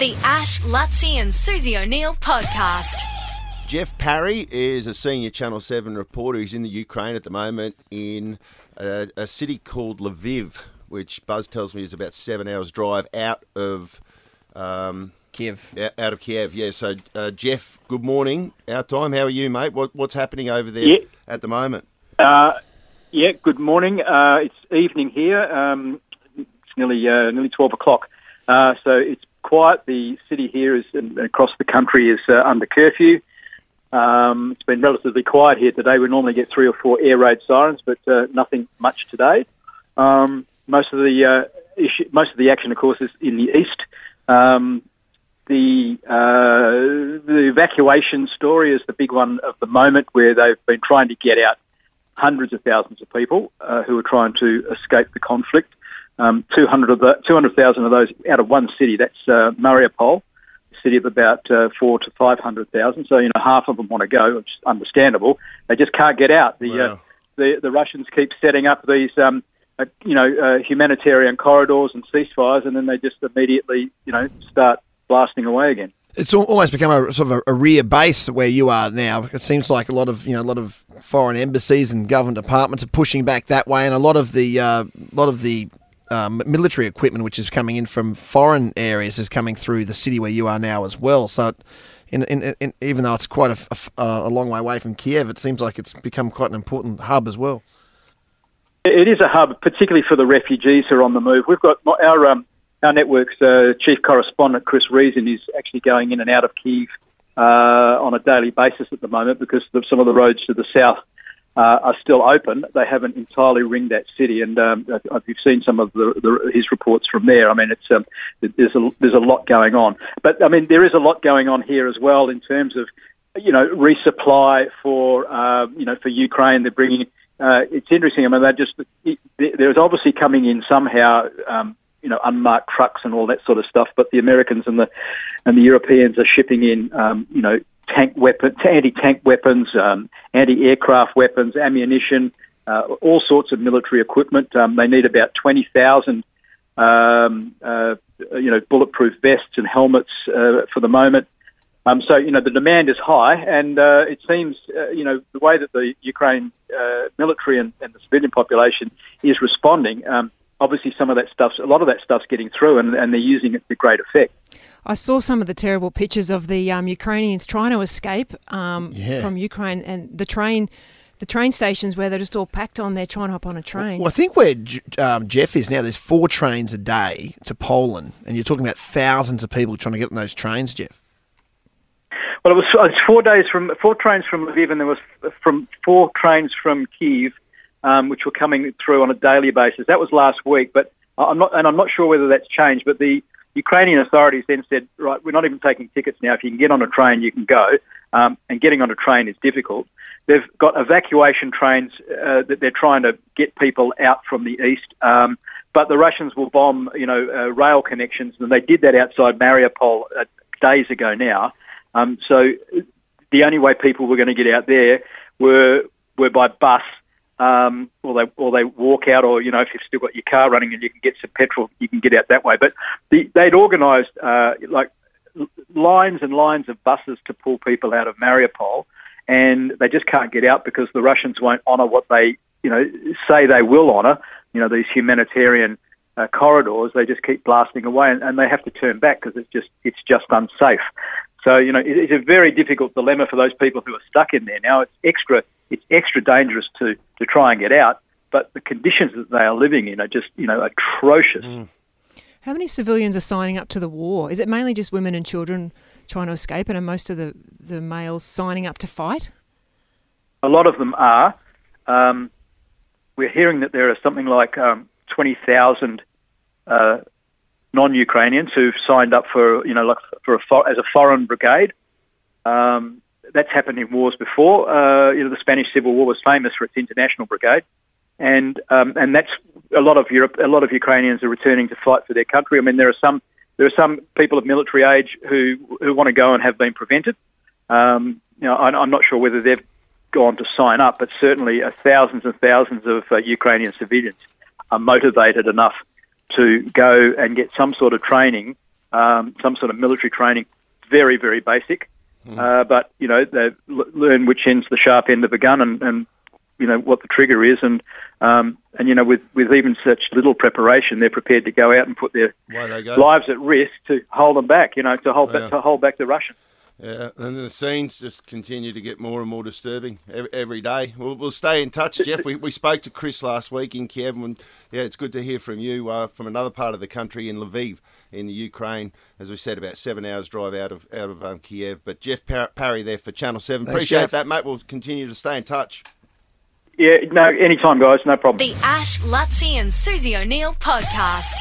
The Ash, Luttsy and Susie O'Neill podcast. Geof Parry is a senior Channel 7 reporter. He's in the Ukraine at the moment in a, a city called Lviv, which Buzz tells me is about seven hours' drive out of um, Kiev. out of Kiev. Yeah. So, uh, Geof, good morning. Our time. How are you, mate? What, what's happening over there Yeah. at the moment? Uh, yeah, good morning. Uh, it's evening here. Um, it's nearly uh, nearly twelve o'clock. Uh, so it's quiet. The city here is and across the country is uh, under curfew. Um, it's been relatively quiet here today. We normally get three or four air raid sirens, but uh, nothing much today. Um, most of the uh, issue, most of the action, of course, is in the east. Um, the uh, the evacuation story is the big one of the moment, where they've been trying to get out hundreds of thousands of people uh, who are trying to escape the conflict. Um, 200 of the 200,000 of those out of one city. That's uh, Mariupol, a city of about uh, four to 500,000. So you know half of them want to go, which is understandable. They just can't get out. The uh, the the Russians keep setting up these. Um, uh, you know, uh, humanitarian corridors and ceasefires, and then they just immediately, you know, start blasting away again. It's almost become a sort of a, a rear base where you are now. It seems like a lot of you know a lot of foreign embassies and government departments are pushing back that way, and a lot of the uh, lot of the um, military equipment which is coming in from foreign areas is coming through the city where you are now as well. So, in, in, in, even though it's quite a, a uh, a long way away from Kiev, it seems like it's become quite an important hub as well. It is a hub, particularly for the refugees who are on the move. We've got our um, our network's uh, chief correspondent Chris Reason is actually going in and out of Kiev uh, on a daily basis at the moment because the, some of the roads to the south uh, are still open. They haven't entirely ringed that city, and um, you've seen some of the, the, his reports from there, I mean, it's um, there's a there's a lot going on. But I mean, there is a lot going on here as well in terms of you know resupply for uh, you know for Ukraine. They're bringing. Uh, it's interesting. I mean, they're just it, there's obviously coming in somehow. Um, you know, unmarked trucks and all that sort of stuff. But the Americans and the and the Europeans are shipping in, um, you know, tank weapon, anti-tank weapons, um, anti-aircraft weapons, ammunition, uh, all sorts of military equipment. Um, they need about twenty thousand, um, uh, you know, bulletproof vests and helmets uh, for the moment. Um, so you know the demand is high, and uh, it seems uh, you know the way that the Ukraine uh, military and, and the civilian population is responding. Um, obviously, some of that stuff, a lot of that stuff's getting through, and, and they're using it to great effect. I saw some of the terrible pictures of the um, Ukrainians trying to escape um, Yeah. from Ukraine and the train, the train stations where they're just all packed on there trying to hop on a train. Well, I think where um, Geof is now, there's four trains a day to Poland, and you're talking about thousands of people trying to get on those trains, Geof. Well, it was, it was four days from four trains from Lviv, and there was from four trains from Kiev, um, which were coming through on a daily basis. That was last week, but I'm not, and I'm not sure whether that's changed. But the Ukrainian authorities then said, right, we're not even taking tickets now. If you can get on a train, you can go. Um, and getting on a train is difficult. They've got evacuation trains uh, that they're trying to get people out from the east. Um, but the Russians will bomb, you know, uh, rail connections, and they did that outside Mariupol uh, days ago now. Um, so the only way people were going to get out there were were by bus, um, or they or they walk out, or you know, if you've still got your car running and you can get some petrol, you can get out that way. But the, they'd organised uh, like lines and lines of buses to pull people out of Mariupol, and they just can't get out because the Russians won't honour what they you know say they will honour. You know, these humanitarian uh, corridors, they just keep blasting away, and, and they have to turn back because it's just it's just unsafe. So you know, it, it's a very difficult dilemma for those people who are stuck in there. Now it's extra it's extra dangerous to to try and get out, but the conditions that they are living in are just you know atrocious. How many civilians are signing up to the war? Is it mainly just women and children trying to escape, and are most of the, the males signing up to fight? A lot of them are. Um, we're hearing that there are something like um, twenty thousand uh, non-Ukrainians who've signed up for you know like for a for, as a foreign brigade. Um, that's happened in wars before. Uh, you know, the Spanish Civil War was famous for its international brigade, and um, and that's a lot of Europe. A lot of Ukrainians are returning to fight for their country. I mean, there are some there are some people of military age who who want to go and have been prevented. Um, you know, I, I'm not sure whether they've gone to sign up, but certainly uh, thousands and thousands of uh, Ukrainian civilians are motivated enough to go and get some sort of training um, some sort of military training. Very, very basic. Uh, but you know they l- learn which end's the sharp end of a gun and, and you know what the trigger is and um, and you know with with even such little preparation they're prepared to go out and put their Away they go. lives at risk to hold them back you know to hold Yeah. back, to hold back the Russians. Yeah, and the scenes just continue to get more and more disturbing every, every day. We'll, we'll stay in touch, Geof. We, we spoke to Chris last week in Kiev, and yeah, it's good to hear from you uh, from another part of the country in Lviv, in the Ukraine. As we said, about seven hours drive out of out of um, Kiev. But Geof Par- Parry there for Channel Seven. Thanks, Appreciate Geof. that, mate. We'll continue to stay in touch. Yeah, no, anytime, guys, no problem. The Ash, Luttsy, and Susie O'Neill podcast.